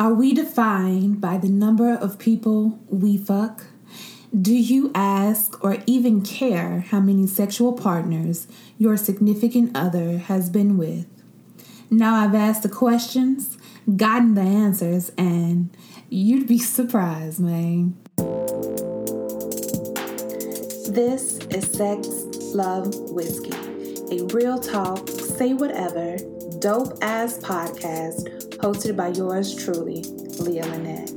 Are we defined by the number of people we fuck? Do you ask or even care how many sexual partners your significant other has been with? Now I've asked the questions, gotten the answers, and you'd be surprised, man. This is Sex, Love, Whiskey, a real talk, say whatever, dope ass podcast hosted by yours truly, Leah Lynette.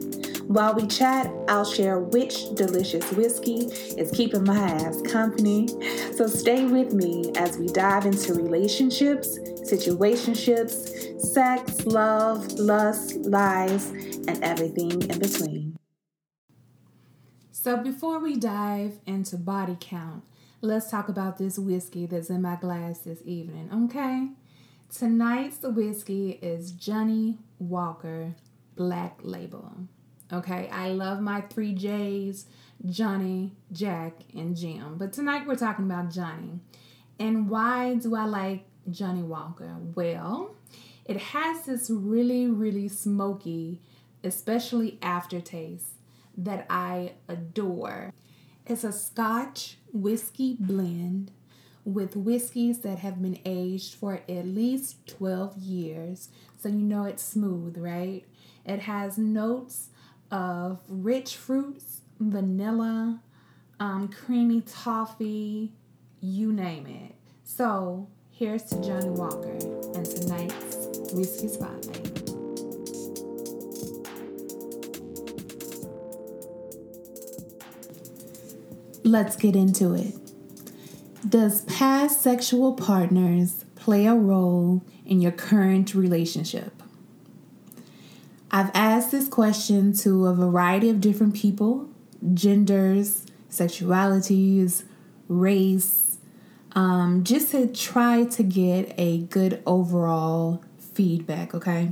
While we chat, I'll share which delicious whiskey is keeping my ass company. So stay with me as we dive into relationships, situationships, sex, love, lust, lies, and everything in between. So before we dive into body count, let's talk about this whiskey that's in my glass this evening, okay? Tonight's the whiskey is Johnnie Walker Black Label. Okay, I love my three J's Johnny, Jack, and Jim. But tonight we're talking about Johnny. And why do I like Johnnie Walker? Well, it has this really, really smoky, especially aftertaste that I adore. It's a scotch whiskey blend with whiskeys that have been aged for at least 12 years. So you know it's smooth, right? It has notes of rich fruits, vanilla, um, creamy toffee, you name it. So here's to Johnnie Walker and tonight's Whiskey Spotlight. Let's get into it. Does past sexual partners play a role in your current relationship? I've asked this question to a variety of different people, genders, sexualities, race, um, just to try to get a good overall feedback, okay?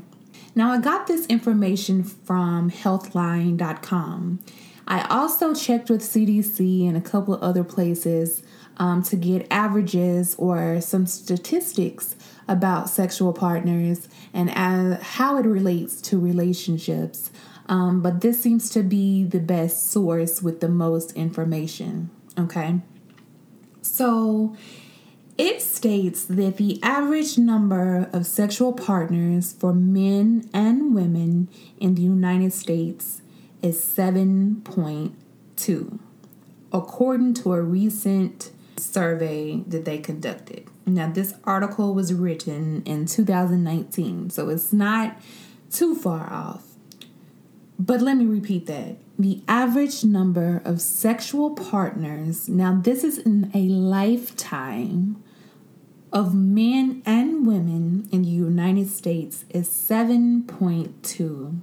Now, I got this information from healthline.com. I also checked with CDC and a couple of other places um, to get averages or some statistics about sexual partners and as, how it relates to relationships. Um, but this seems to be the best source with the most information. Okay. So it states that the average number of sexual partners for men and women in the United States is 7.2, according to a recent survey that they conducted. Now, this article was written in 2019, so it's not too far off. But let me repeat that. The average number of sexual partners, now, this is in a lifetime of men and women in the United States, is 7.2.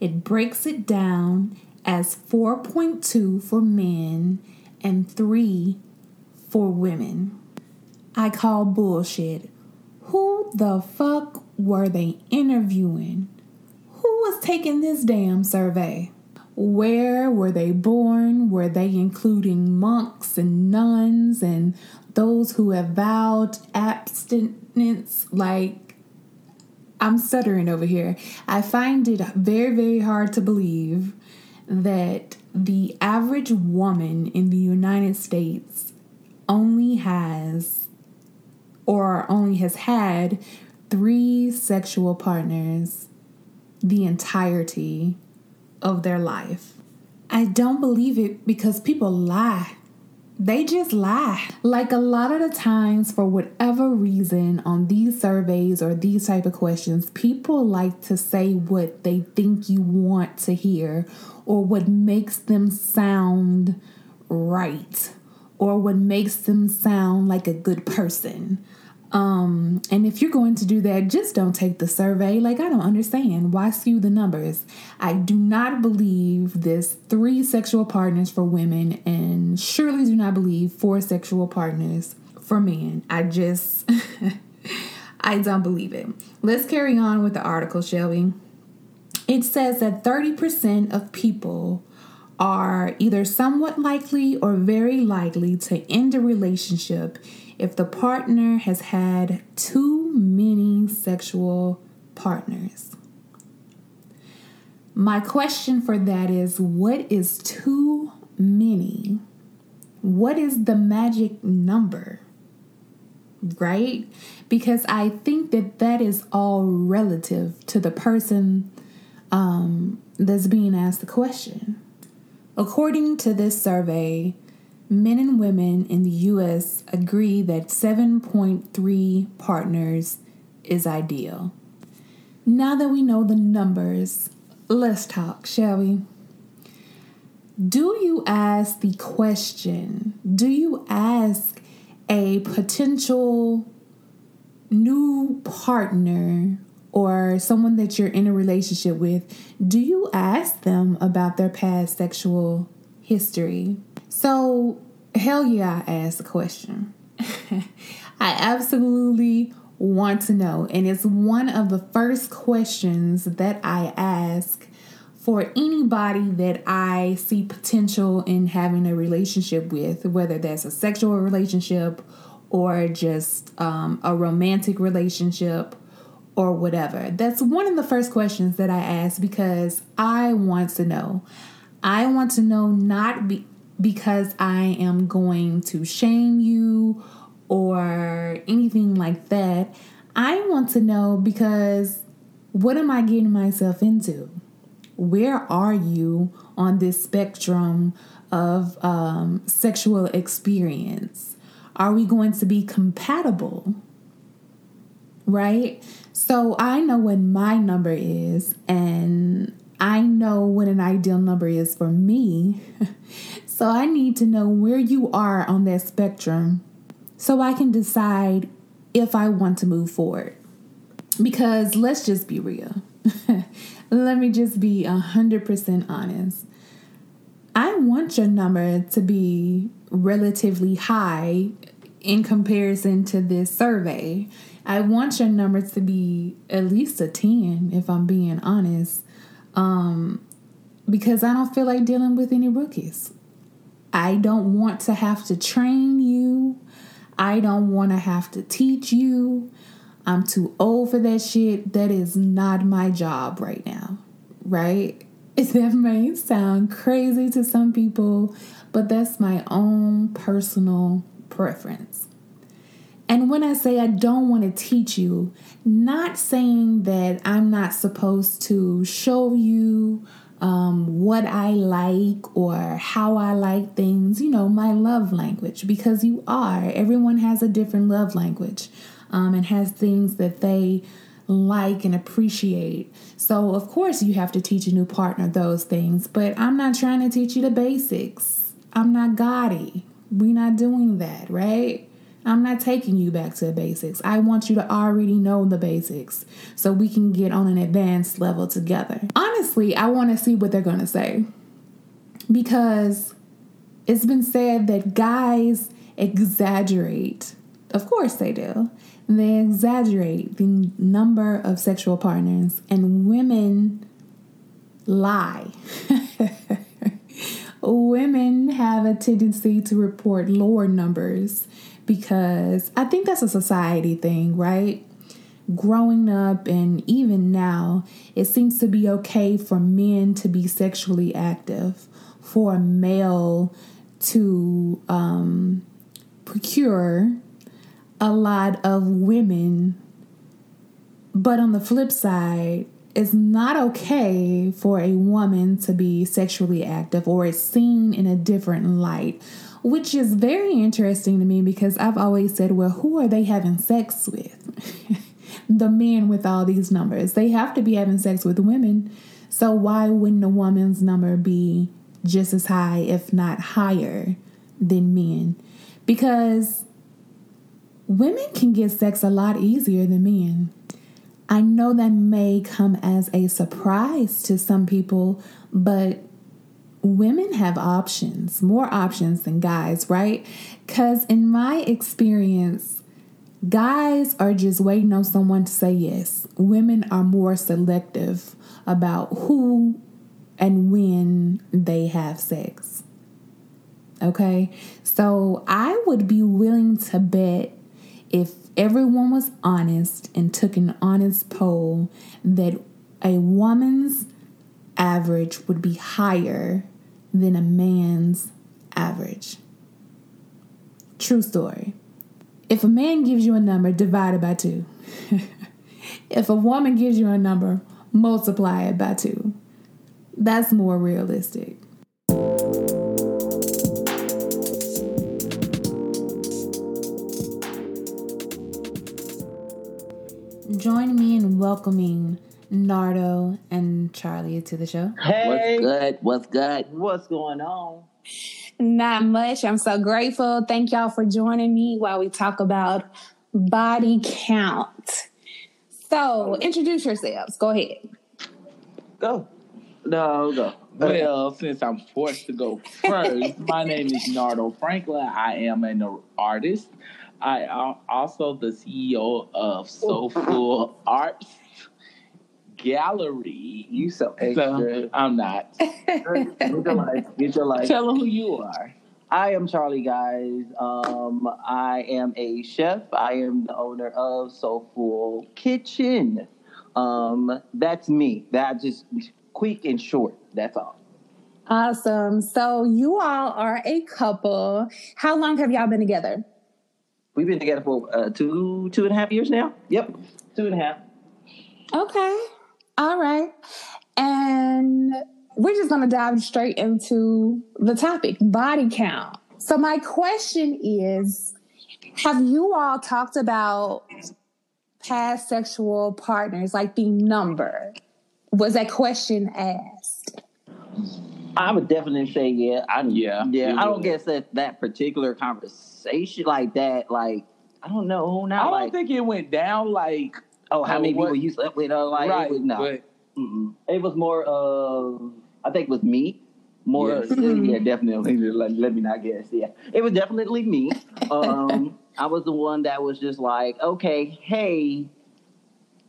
It breaks it down as 4.2 for men and 3 for women. I call bullshit. Who the fuck were they interviewing? Who was taking this damn survey? Where were they born? Were they including monks and nuns and those who have vowed abstinence? Like, I'm stuttering over here. I find it very, very hard to believe that the average woman in the United States only has or only has had three sexual partners the entirety of their life. I don't believe it because people lie. They just lie. Like a lot of the times, for whatever reason, on these surveys or these type of questions, people like to say what they think you want to hear or what makes them sound right or what makes them sound like a good person. Um, and if you're going to do that, just don't take the survey. Like, I don't understand. Why skew the numbers? I do not believe this three sexual partners for women, and surely do not believe four sexual partners for men. I just, I don't believe it. Let's carry on with the article, shall we? It says that 30% of people are either somewhat likely or very likely to end a relationship if the partner has had too many sexual partners. My question for that is what is too many? What is the magic number? Right? Because I think that that is all relative to the person um, that's being asked the question. According to this survey, men and women in the US agree that 7.3 partners is ideal. Now that we know the numbers, let's talk, shall we? Do you ask the question? Do you ask a potential new partner or someone that you're in a relationship with, do you ask them about their past sexual history? So, hell yeah, I ask the question. I absolutely want to know. And it's one of the first questions that I ask for anybody that I see potential in having a relationship with, whether that's a sexual relationship or just um, a romantic relationship or whatever. That's one of the first questions that I ask because I want to know. I want to know not be, because I am going to shame you or anything like that. I want to know because what am I getting myself into? Where are you on this spectrum of um, sexual experience? Are we going to be compatible? Right? So I know what my number is, and I know what an ideal number is for me. so I need to know where you are on that spectrum so I can decide if I want to move forward. Because let's just be real. Let me just be 100% honest. I want your number to be relatively high in comparison to this survey. I want your number to be at least a 10, if I'm being honest, um, because I don't feel like dealing with any rookies. I don't want to have to train you. I don't want to have to teach you. I'm too old for that shit. That is not my job right now, right? That may sound crazy to some people, but that's my own personal preference. And when I say I don't want to teach you, not saying that I'm not supposed to show you um, what I like or how I like things, you know, my love language, because you are. Everyone has a different love language um, and has things that they like and appreciate. So, of course, you have to teach a new partner those things, but I'm not trying to teach you the basics. I'm not gaudy. We're not doing that, right? I'm not taking you back to the basics. I want you to already know the basics so we can get on an advanced level together. Honestly, I want to see what they're going to say because it's been said that guys exaggerate. Of course, they do. They exaggerate the number of sexual partners, and women lie. women have a tendency to report lower numbers because I think that's a society thing, right? Growing up and even now, it seems to be okay for men to be sexually active, for a male to um, procure a lot of women. But on the flip side, it's not okay for a woman to be sexually active or it's seen in a different light which is very interesting to me because I've always said, well, who are they having sex with? the men with all these numbers. They have to be having sex with women. So why wouldn't a woman's number be just as high, if not higher, than men? Because women can get sex a lot easier than men. I know that may come as a surprise to some people, but women have options, more options than guys, right? Because in my experience, guys are just waiting on someone to say yes. Women are more selective about who and when they have sex. Okay, so I would be willing to bet if everyone was honest and took an honest poll that a woman's average would be higher than a man's average. True story. If a man gives you a number, divide it by two. if a woman gives you a number, multiply it by two. That's more realistic. Join me in welcoming Nardo and Charlie to the show. Hey, What's good? What's good? what's going on? Not much. I'm so grateful. Thank y'all for joining me while we talk about body count. So, introduce yourselves. Go ahead. Go. No, go. Well, since I'm forced to go first, my name is Nardo Franklin. I am an artist. I am also the CEO of Soulful Arts Gallery. You so So extra. I'm not. Get your life. Get your life. Tell them who you are. I am Charlie, guys. Um, I am a chef. I am the owner of Soulful Kitchen. Um, that's me. That just quick and short. That's all. Awesome. So, you all are a couple. How long have y'all been together? We've been together for uh, two two and a half years now. Yep, two and a half. Okay. All right. And we're just going to dive straight into the topic body count. So, my question is Have you all talked about past sexual partners, like the number? Was that question asked? I would definitely say yeah. I Yeah, yeah. I don't guess that that particular conversation like that. Like I don't know. I don't like think it went down like oh, how many what- people you slept with? Or like right, it was, no. but It was more of I think it was me. More Yes. uh, yeah, definitely. Let, let me not guess. Yeah, it was definitely me. Um, I was the one that was just like, okay, hey,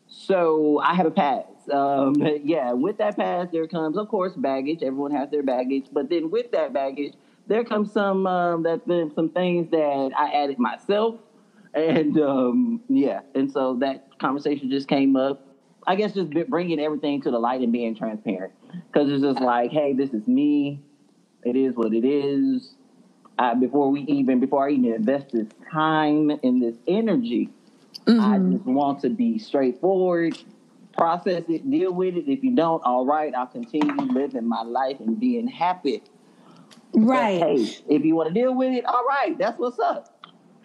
so I have a pass. Um, yeah, with that pass, there comes, of course, baggage. Everyone has their baggage, but then with that baggage, there comes some um, that's been some things that I added myself, and um, yeah, and so that conversation just came up. I guess just bringing everything to the light and being transparent, because it's just like, hey, this is me. It is what it is. I, before we even before I even invest this time and this energy, I Mhm. just want to be straightforward, process it, deal with it. If you don't, all right, I'll continue living my life and being happy. But, Right. hey, if you want to deal with it, all right, that's what's up.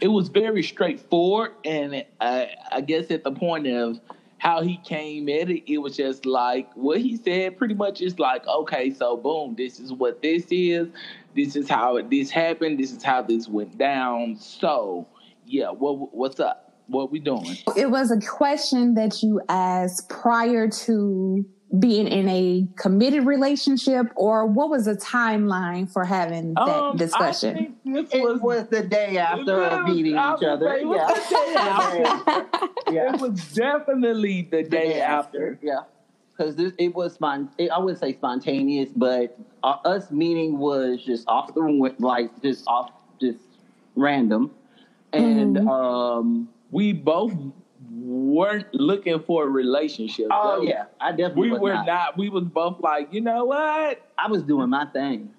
It was very straightforward and I, I guess at the point of how he came at it it was just like what he said pretty much is like okay so boom this is what this is. This is how this happened. This is how this went down. So yeah what what's up? What we doing? It was a question that you asked prior to being in a committed relationship, or what was the timeline for having that Um, discussion? I think this It was, was the day after It was- meeting each other. say, it was Yeah. the day after. yeah. it was definitely the day after Yeah, because it was spon- it, I wouldn't say spontaneous, but uh, us meeting was just off the wi- like just off just random, and Mhm. um. we both weren't looking for a relationship Oh though. yeah, I definitely we was were not. not. We was both like, you know what? I was doing my thing.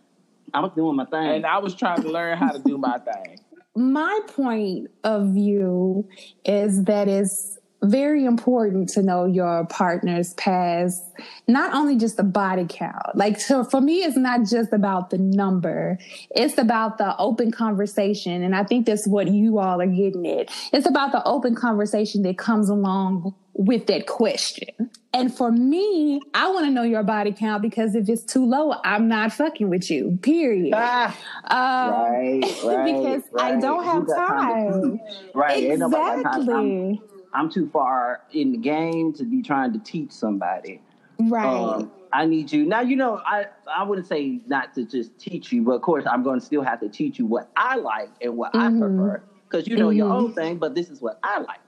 I was doing my thing. And I was trying to learn how to do my thing. My point of view is that it's very important to know your partner's past, not only just the body count. Like, so for me, it's not just about the number, it's about the open conversation. And I think that's what you all are getting at. It's about the open conversation that comes along with that question. And for me, I want to know your body count because if it's too low, I'm not fucking with you, period. ah, Um, right, right. because I don't have time. to- right, ain't nobody got time. I'm, Exactly. I'm too far in the game to be trying to teach somebody. Right. Um, I need you now. You know, I I wouldn't say not to just teach you, but of course, I'm going to still have to teach you what I like and what I Mhm. prefer because you know your Mhm. own thing. But this is what I like.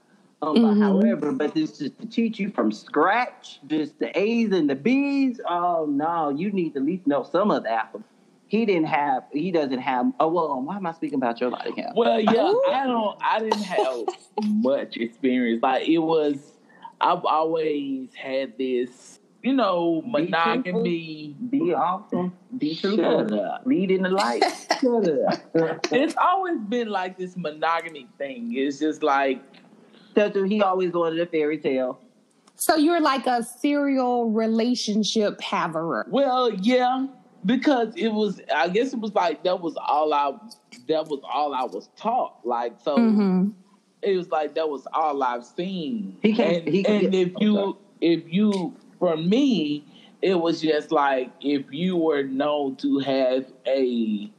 Um, Mhm. but however, but this is to teach you from scratch, just the A's and the B's. Oh no, you need to at least know some of the alphabet. He didn't have. He doesn't have. Oh well, why am I speaking about your body count? Well, yeah, I don't. I didn't have much experience. Like it was, I've always had this you know, monogamy. Be be awesome. Be truthful. Shut up. Lead in the light. Shut up. it's always been like this monogamy thing. It's just like. He always wanted a fairy tale. So you're like a serial relationship haver. Well, yeah, because it was. I guess it was like that was all I. That was all I was taught. Like so. Mm-hmm. It was like that was all I've seen. He can't. And, he can and if you, if you, for me, it was just like if you were known to have a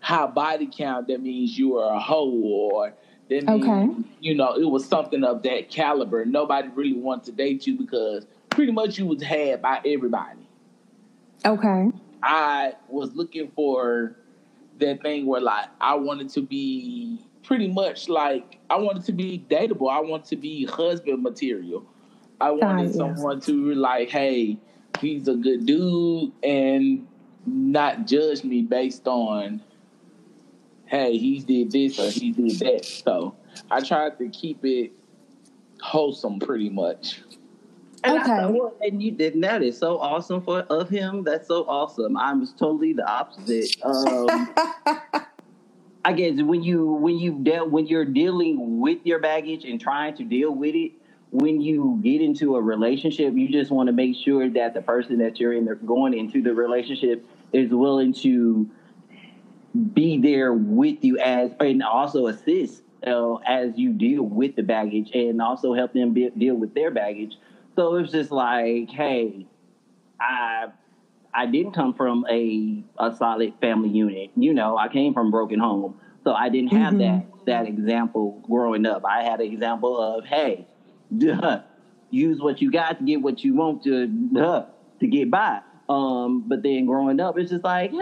high body count, that means you are a hoe or means, okay. you know, it was something of that caliber. Nobody really wanted to date you because pretty much you was had by everybody. Okay. I was looking for that thing where like I wanted to be pretty much like I wanted to be dateable. I wanted to be husband material. I wanted uh, someone yes. to like, hey, he's a good dude and not judge me based on hey, he did this or he did that. So I tried to keep it wholesome pretty much. And okay. I, well, and you did that is so awesome for of him. That's so awesome. I'm totally the opposite. Um, I guess when you when you dealt when you're dealing with your baggage and trying to deal with it, when you get into a relationship, you just want to make sure that the person that you're in the, going into the relationship is willing to be there with you as and also assist uh, as you deal with the baggage and also help them be, deal with their baggage. So it's just like, hey, I I didn't come from a a solid family unit. You know, I came from broken home, so I didn't have mm-hmm. that that example growing up. I had an example of, hey, duh, use what you got to get what you want to duh, to get by. Um, but then growing up, it's just like,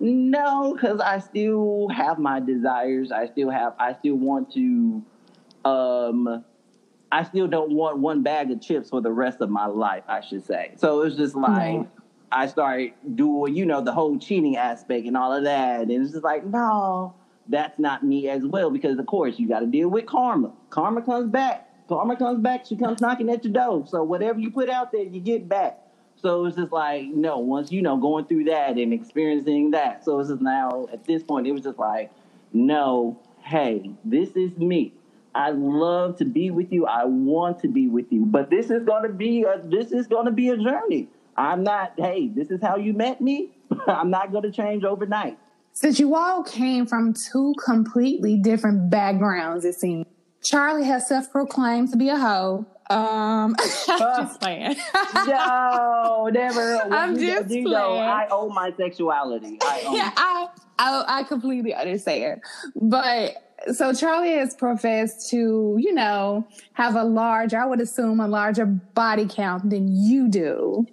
no, because I still have my desires. I still have. I still want to. Um, I still don't want one bag of chips for the rest of my life. I should say. So it's just like. I started doing, you know, the whole cheating aspect and all of that, and it's just like, no, that's not me as well. Because of course you got to deal with karma. Karma comes back. Karma comes back. She comes knocking at your door. So whatever you put out there, you get back. So it's just like, no, once you know, going through that and experiencing that. So it's just now at this point, it was just like, no, hey, this is me. I love to be with you. I want to be with you. But this is gonna be a this is gonna be a journey. I'm not, hey, this is how you met me. I'm not gonna change overnight. Since you all came from two completely different backgrounds, it seems. Charlie has self proclaimed to be a hoe. Um, just playing. no, never. I'm you, just you playing. Know, I owe my sexuality. I yeah, I, I, I completely understand. But so Charlie has professed to, you know, have a large, I would assume, a larger body count than you do.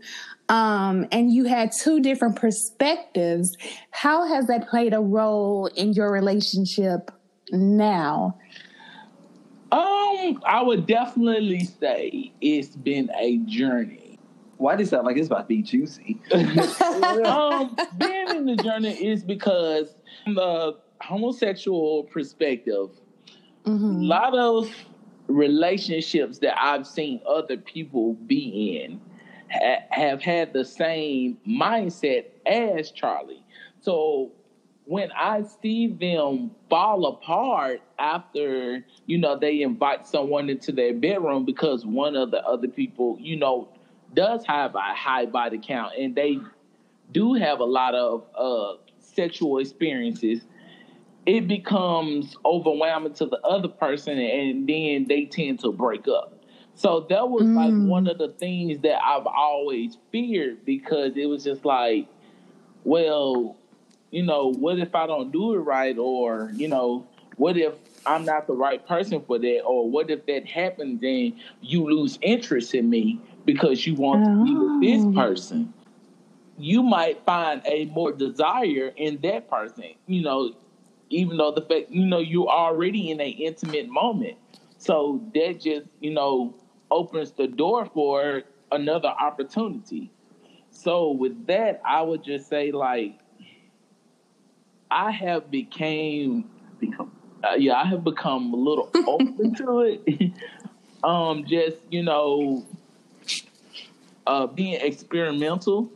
Um, and you had two different perspectives. How has that played a role in your relationship now? Um, I would definitely say it's been a journey. Why does it sound like it's about to be juicy? um, being in the journey is because the homosexual perspective, mm-hmm. a lot of relationships that I've seen other people be in ha- have had the same mindset as Charlie. So when I see them fall apart after, you know, they invite someone into their bedroom because one of the other people, you know, does have a high body count and they do have a lot of uh, sexual experiences, it becomes overwhelming to the other person and then they tend to break up. So that was mm. like one of the things that I've always feared because it was just like, well, you know, what if I don't do it right? Or, you know, what if I'm not the right person for that? Or what if that happens and you lose interest in me because you want oh. to be with this oh. person? You might find a more desire in that person, you know, even though the fact, you know, you're already in an intimate moment. So that just, you know, opens the door for another opportunity. So with that, I would just say like I have became become uh, yeah, I have become a little open to it. um, just you know, uh, being experimental.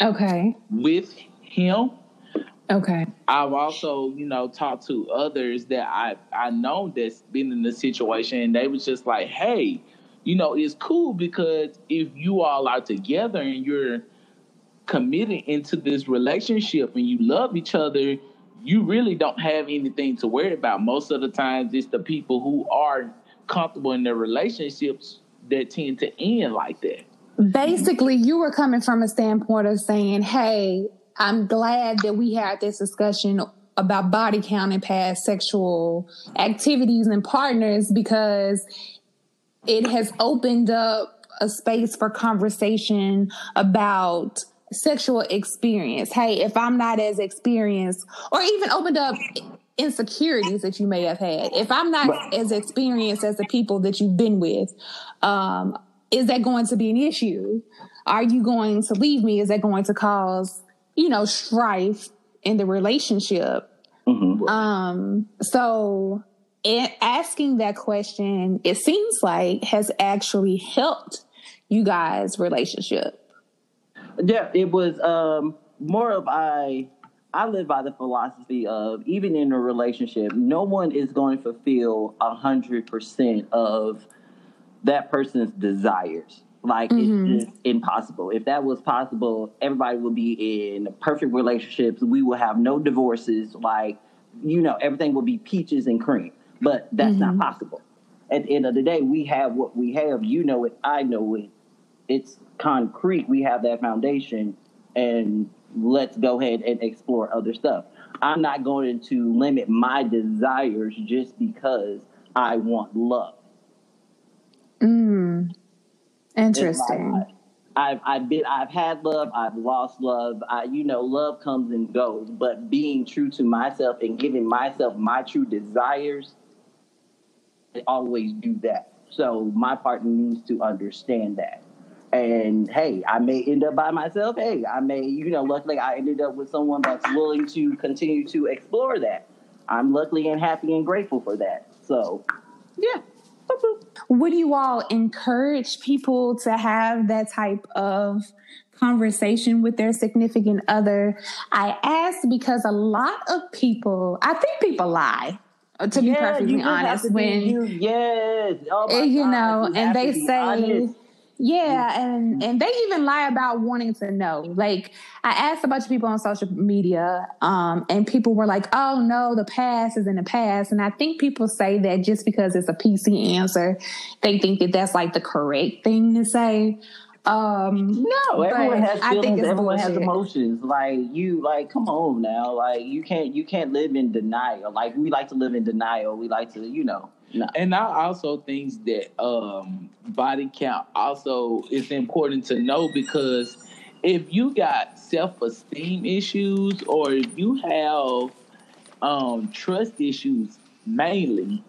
Okay. With him. Okay. I've also, you know, talked to others that I I know that's been in the situation, and they was just like, "Hey, you know, it's cool because if you all are together and you're committed into this relationship and you love each other, you really don't have anything to worry about. Most of the times, it's the people who are comfortable in their relationships that tend to end like that. Basically, you were coming from a standpoint of saying, "Hey, I'm glad that we had this discussion about body count and past sexual activities and partners because it has opened up a space for conversation about sexual experience. Hey, if I'm not as experienced, or even opened up insecurities that you may have had. If I'm not as experienced as the people that you've been with, um, is that going to be an issue? Are you going to leave me? Is that going to cause, you know, strife in the relationship? Mm-hmm. Um, so asking that question, it seems like has actually helped you guys' relationship. Yeah, it was um, more of I. I live by the philosophy of even in a relationship, no one is going to fulfill a hundred percent of that person's desires. Like mm-hmm. it's just impossible. If that was possible, everybody would be in perfect relationships. We will have no divorces. Like you know, everything will be peaches and cream. But that's mm-hmm. not possible. At the end of the day, we have what we have. You know it. I know it. It's concrete, we have that foundation, and let's go ahead and explore other stuff. I'm not going to limit my desires just because I want love. Mm. Interesting. I've I've been I've had love, I've lost love. I you know, love comes and goes, but being true to myself and giving myself my true desires, I always do that. So my partner needs to understand that. And hey, I may end up by myself. Hey, I may, you know, luckily I ended up with someone that's willing to continue to explore that. I'm luckily and happy and grateful for that. So, yeah. Would you all encourage people to have that type of conversation with their significant other? I ask because a lot of people, I think people lie uh, to yeah, be perfectly honest, when you, yes, oh you God, know, you and they say, honest. Yeah, and and they even lie about wanting to know. Like I asked a bunch of people on social media, um, and people were like, "Oh no, the past is in the past." And I think people say that just because it's a PC answer, they think that that's like the correct thing to say. Um, no, everyone has feelings. Everyone has emotions. Like you, like come on now. Like you can't you can't live in denial. Like we like to live in denial. We like to, you know. And I also think that um, body count also is important to know because if you got self esteem issues or if you have um, trust issues mainly,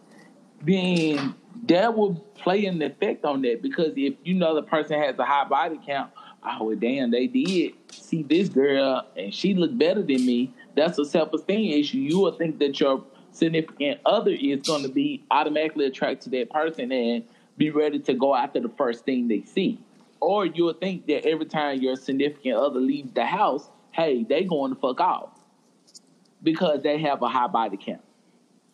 then that will play an effect on that because if you know the person has a high body count, oh well, damn, they did see this girl and she looked better than me. That's a self esteem issue. You will think that your significant other is going to be automatically attracted to that person and be ready to go after the first thing they see. Or you'll think that every time your significant other leaves the house, hey, they going to fuck off because they have a high body count.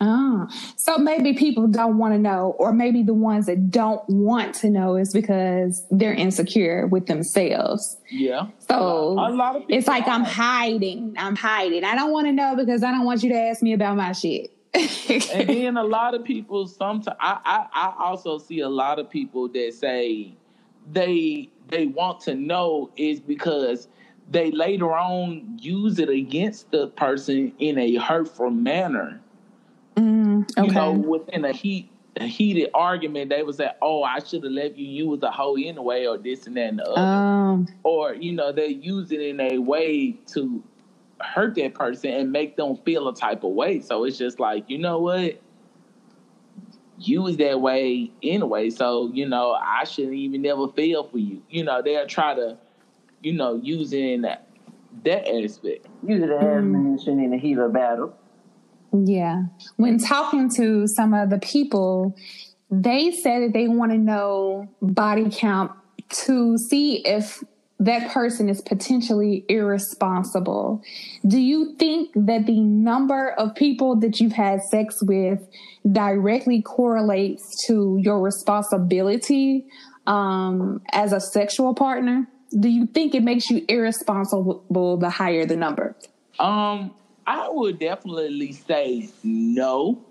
Oh, so maybe people don't want to know, or maybe the ones that don't want to know is because they're insecure with themselves. Yeah. So a lot of it's like I'm hiding. I'm hiding. I don't want to know because I don't want you to ask me about my shit. and then a lot of people sometimes I, I I also see a lot of people that say they they want to know is because they later on use it against the person in a hurtful manner okay. You know, within a heat a heated argument, they would say, "Oh, I should have left you. You was a hoe anyway," or this and that and the other. Um, or you know, they use it in a way to hurt that person and make them feel a type of way. So it's just like, you know what? You was that way anyway, so you know I shouldn't even never feel for you. You know they'll try to, you know, use it in that that aspect. Use it as mm. ammunition in the heat of battle. Yeah. When talking to some of the people, they said that they want to know body count to see if that person is potentially irresponsible. Do you think that the number of people that you've had sex with directly correlates to your responsibility um, as a sexual partner? Do you think it makes you irresponsible the higher the number? Um, I would definitely say no.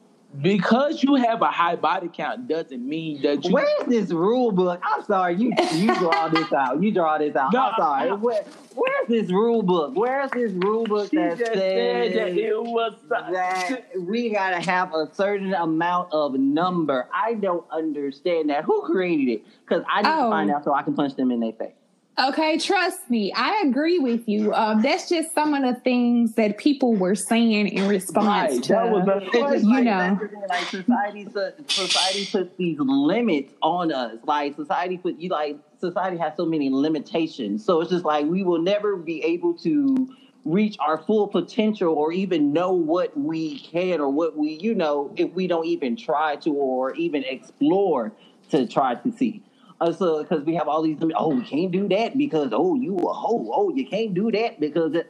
Because you have a high body count doesn't mean that you. Where's this rule book? I'm sorry, you you draw this out. You draw this out. No, I'm sorry. I- Where, where's this rule book? Where's this rule book She that just says said that it was. that we gotta have a certain amount of number? I don't understand that. Who created it? Because I need Oh. to find oh. out so I can punch them in their face. Okay, trust me, I agree with you. Um, that's just some of the things that people were saying in response Right, to. that was a- You like, know. that's the thing, like society, society puts these limits on us. Like society put you like society has so many limitations. So it's just like we will never be able to reach our full potential or even know what we can or what we you know if we don't even try to or even explore to try to see. Uh, so because we have all these oh we can't do that because oh you a hoe. Oh you can't do that because it,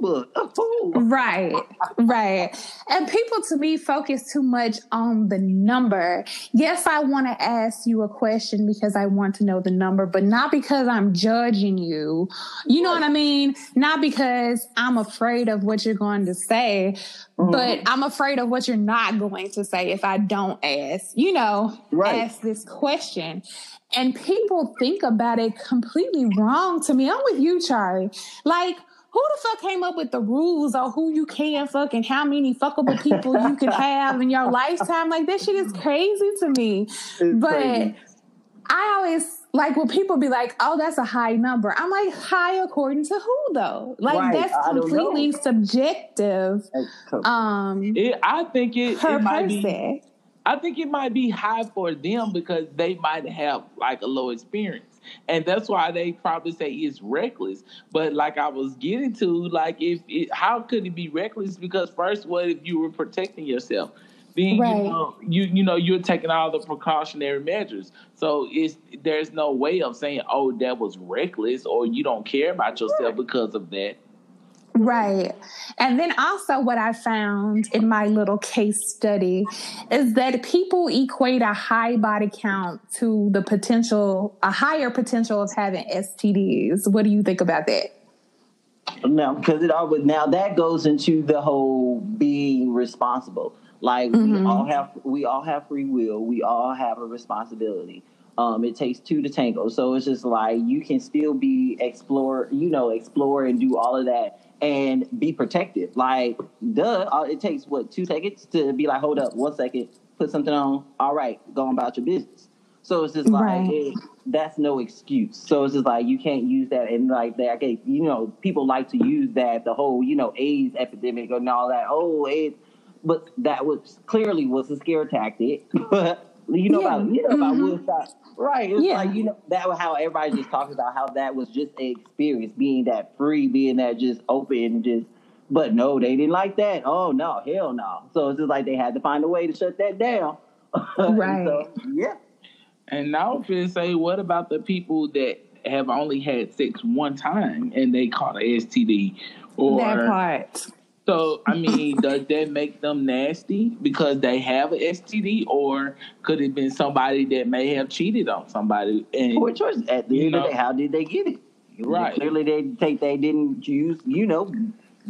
book? Who? Right, right. And people to me focus too much on the number. Yes, I want to ask you a question because I want to know the number, but not because I'm judging you. You know what I mean? Not because I'm afraid of what you're going to say, but mm-hmm. I'm afraid of what you're not going to say if I don't ask, you know, Right. ask this question. And people think about it completely wrong to me. I'm with you, Charlie. Like, who the fuck came up with the rules on who you can fuck and how many fuckable people you can have in your lifetime? Like, that shit is crazy to me. It's but crazy. I always like when people be like, "Oh, that's a high number." I'm like, "High according to who though?" Like Right, that's completely subjective. Um, It, I think it, per it might be. person. I think it might be high for them because they might have like a low experience. And that's why they probably say it's reckless. But like I was getting to, like if it, how could it be reckless? Because first, what if you were protecting yourself? Then Right. you know you you know you're taking all the precautionary measures. So it's there's no way of saying, oh, that was reckless or you don't care about yourself because of that. Right. And then also, what I found in my little case study is that people equate a high body count to the potential, a higher potential of having STDs. What do you think about that? now because it all now that goes into the whole being responsible like Mhm. we all have we all have free will we all have a responsibility um it takes two to tango so it's just like you can still be explore you know explore and do all of that and be protected like duh uh, it takes what two seconds to be like hold up one second put something on all right go on about your business so it's just like Right. it, that's no excuse. So it's just like you can't use that and like that. Okay, you know, people like to use that the whole you know AIDS epidemic and all that. Oh, AIDS, but that was clearly was a scare tactic. But you know Yeah. about you know about Mhm. Woodstock, right? It's Yeah. like you know that was how everybody just talks about how that was just an experience, being that free, being that just open, and just. But no, they didn't like that. Oh no, hell no. So it's just like they had to find a way to shut that down. And Right. so, yeah. And now if you say, what about the people that have only had sex one time and they caught a STD? Or that part. So I mean, does that make them nasty because they have an STD, or could it been somebody that may have cheated on somebody? And Poor choice. At the end of the know. day, how did they get it? Right. Clearly, they take they didn't use you know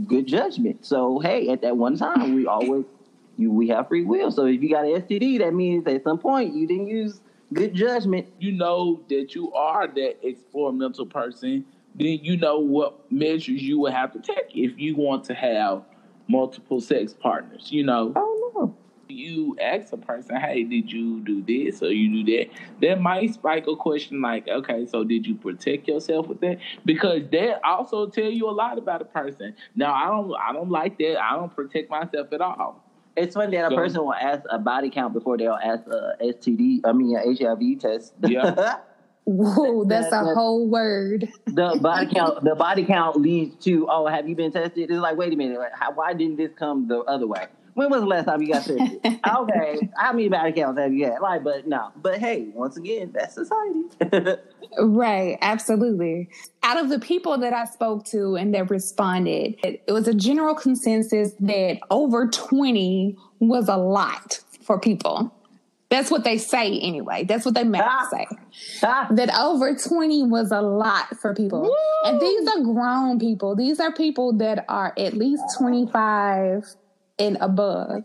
good judgment. So hey, at that one time, we always you we have free will. So if you got an STD, that means at some point you didn't use good judgment. you know that you are that experimental person, then you know what measures you would have to take if you want to have multiple sex partners. You know, Oh no. you ask a person, hey, did you do this or you do that? That might spike a question like, okay, so did you protect yourself with that? Because that also tell you a lot about a person. Now, I don't, I don't like that. I don't protect myself at all. It's funny that a So- person will ask a body count before they'll ask a STD. I mean, a HIV test. Yeah. Whoa, that's That- a that- whole word. the body count. The body count leads to oh, have you been tested? It's like wait a minute, like, how, why didn't this come the other way? When was the last time you got tested? okay, how many body counts have you had? Like, but no. But hey, once again, that's society. right, absolutely. Out of the people that I spoke to and that responded, it, it was a general consensus that over 20 was a lot for people. That's what they say anyway. That's what they make ah. say. Ah. That over 20 was a lot for people. Woo. And these are grown people. These are people that are at least 25 and above.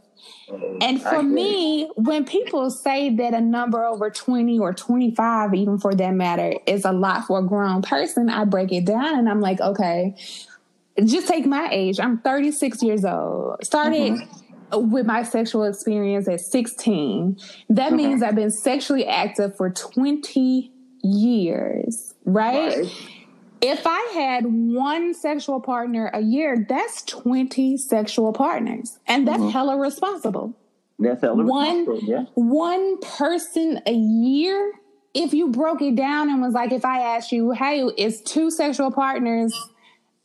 And for me, when people say that a number over 20 or 25, even for that matter, is a lot for a grown person, I break it down and I'm like, okay, just take my age. I'm 36 years old. Started mm-hmm with my sexual experience at 16, that mm-hmm. means I've been sexually active for 20 years, right? right? If I had one sexual partner a year, that's 20 sexual partners. And that's mm-hmm. hella responsible. That's hella one, responsible, yeah. One person a year, if you broke it down and was like, if I asked you, hey, is two sexual partners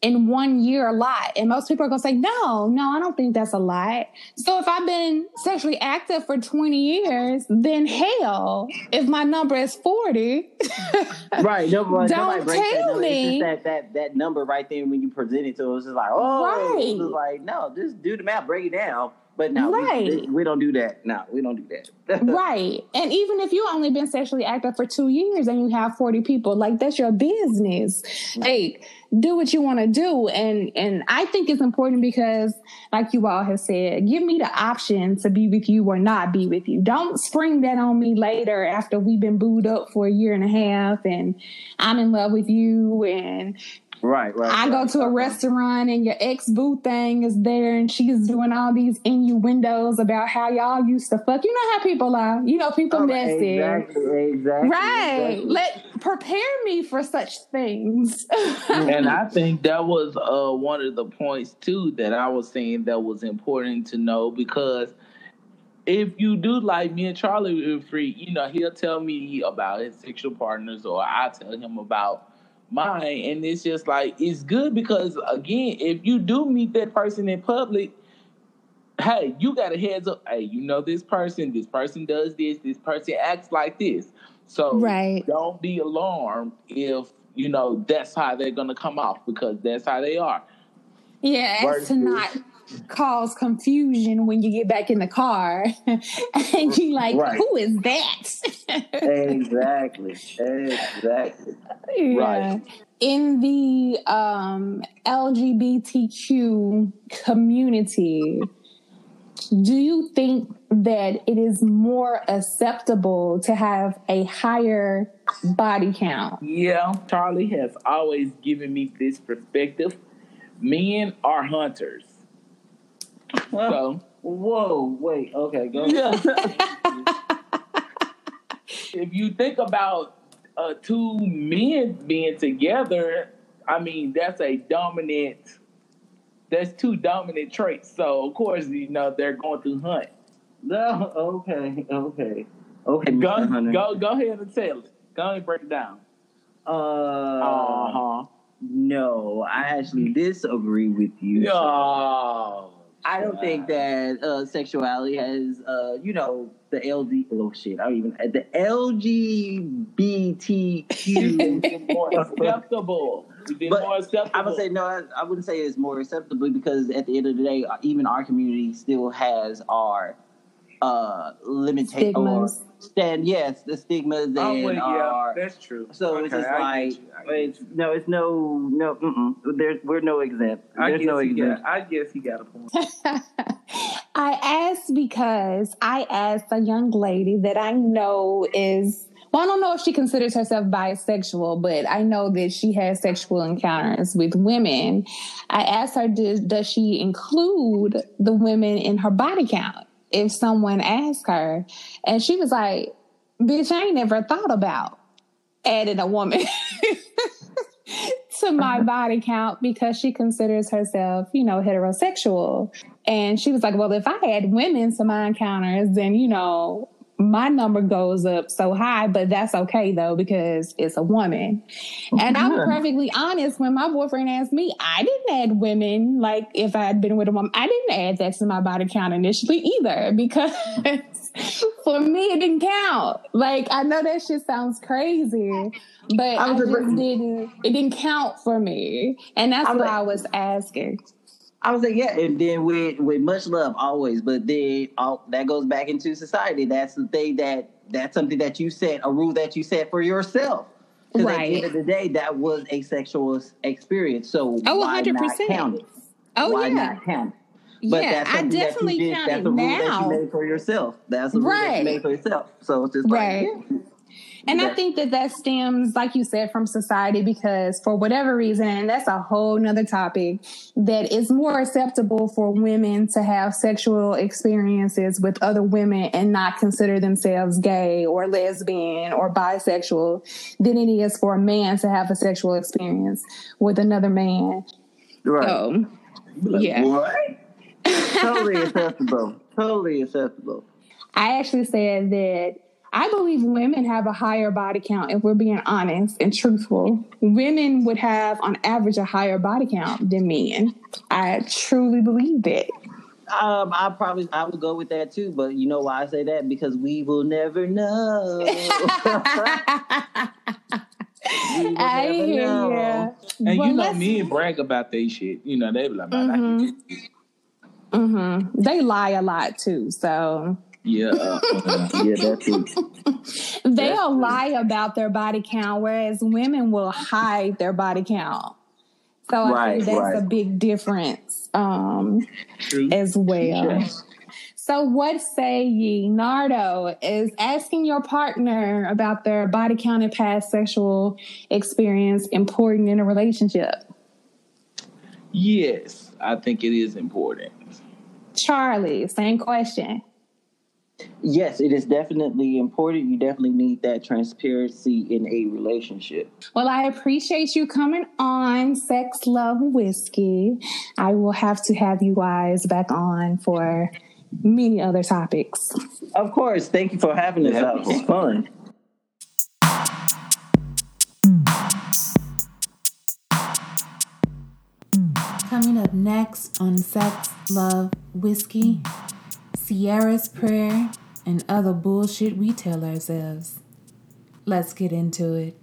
in one year a lot. And most people are going to say, no, no, I don't think that's a lot. So if I've been sexually active for 20 years, then hell, if my number is 40, right. Nobody, don't tell me. that, that, that number right there when you present it to us, it's like, oh, right. like, no, just do the math, break it down. But no, right. we, we don't do that. No, we don't do that. right. And even if you only been sexually active for two years and you have 40 people, like that's your business. Like do what you want to do. And and I think it's important because, like you all have said, give me the option to be with you or not be with you. Don't spring that on me later after we've been booed up for a year and a half and I'm in love with you and Right, right. I right, go to a restaurant and your ex boo thing is there and she's doing all these innuendos about how y'all used to fuck. You know how people are. You know, people oh, messy. Exactly, exactly. Right. Exactly. Let prepare me for such things. and I think that was uh, one of the points too that I was saying that was important to know because if you do like me and Charlie free, you know, he'll tell me about his sexual partners or I tell him about mine. And it's just like it's good because again, if you do meet that person in public, hey, you got a heads up. Hey, you know this person, this person does this, this person acts like this. So right. don't be alarmed if you know that's how they're gonna come off because that's how they are. Yeah, as to not cause confusion when you get back in the car and you like, right. who is that? exactly. Exactly. Yeah. Right. In the um, LGBTQ community, do you think that it is more acceptable to have a higher body count? Yeah, Charlie has always given me this perspective. Men are hunters well, so, whoa, wait, okay, go. Yeah. if you think about uh, two men being together, I mean that's a dominant. That's two dominant traits. So of course, you know they're going to hunt. No, okay, okay, okay. Go, go, go ahead and tell it. Go ahead and break it down. Uh, uh huh. No, I actually disagree with you. Oh. I don't think that uh, sexuality has, uh, you know, the LD. Oh shit! I don't even the LGBTQ more acceptable. But more acceptable. I would say no. I, I, wouldn't say it's more acceptable because at the end of the day, uh, even our community still has our uh limitations or stand yes the stigmas oh, and well, yeah, our, that's true. So okay, it's just like it's no it's no no mm-mm. there's we're no exempt. There's no exempt got, I guess he got a point. I asked because I asked a young lady that I know is well, I don't know if she considers herself bisexual, but I know that she has sexual encounters with women. I asked her, does, does she include the women in her body count? If someone asked her. And she was like, bitch, I ain't never thought about adding a woman to my uh-huh. body count because she considers herself, you know, heterosexual. And she was like, well, if I add women to my encounters, then, you know, my number goes up so high, but that's okay though because it's a woman. And I'm perfectly honest. When my boyfriend asked me, I didn't add women. Like if I had been with a woman, I didn't add that to my body count initially either because for me it didn't count. Like I know that shit sounds crazy, but I, I just didn't. It didn't count for me, and that's why I was asking. I was like, yeah, and then with with much love always, but then all that goes back into society. That's the thing that that's something that you set a rule that you set for yourself. Because right. at the end of the day, that was a sexual experience. So oh, why 100%. not count it? Oh why yeah. not count it? But yeah, that's I definitely that you did. count That's it a rule now. that you made for yourself. That's a rule right. that you made for yourself. So it's just right. like, yeah. And I think that that stems, like you said, from society because for whatever reason, and that's a whole nother topic, that it's more acceptable for women to have sexual experiences with other women and not consider themselves gay or lesbian or bisexual than it is for a man to have a sexual experience with another man. Right. So, yeah. What? totally acceptable. Totally acceptable. I actually said that I believe women have a higher body count if we're being honest and truthful. Women would have, on average, a higher body count than men. I truly believe that. Um, I probably I would go with that too, but you know why I say that? Because we will never know. we will I never hear know. you. And Well, you know, me and brag about they shit. You know, they be like, man, I Mhm. can get this. Mhm. They lie a lot too, so Yeah. Uh, Yeah, that's it. they'll true. lie about their body count, whereas women will hide their body count. So I think that's right. a big difference um, as well. Sure. So what say ye? Nardo is asking your partner about their body count and past sexual experience important in a relationship. Yes, I think it is important. Charlie, same question. Yes, it is definitely important. You definitely need that transparency in a relationship. Well, I appreciate you coming on Sex Love Whiskey. I will have to have you guys back on for many other topics. Of course. Thank you for having us out. It was fun. Coming up next on Sex, Love, Whiskey, Sierra's Prayer, and other bullshit we tell ourselves. Let's get into it.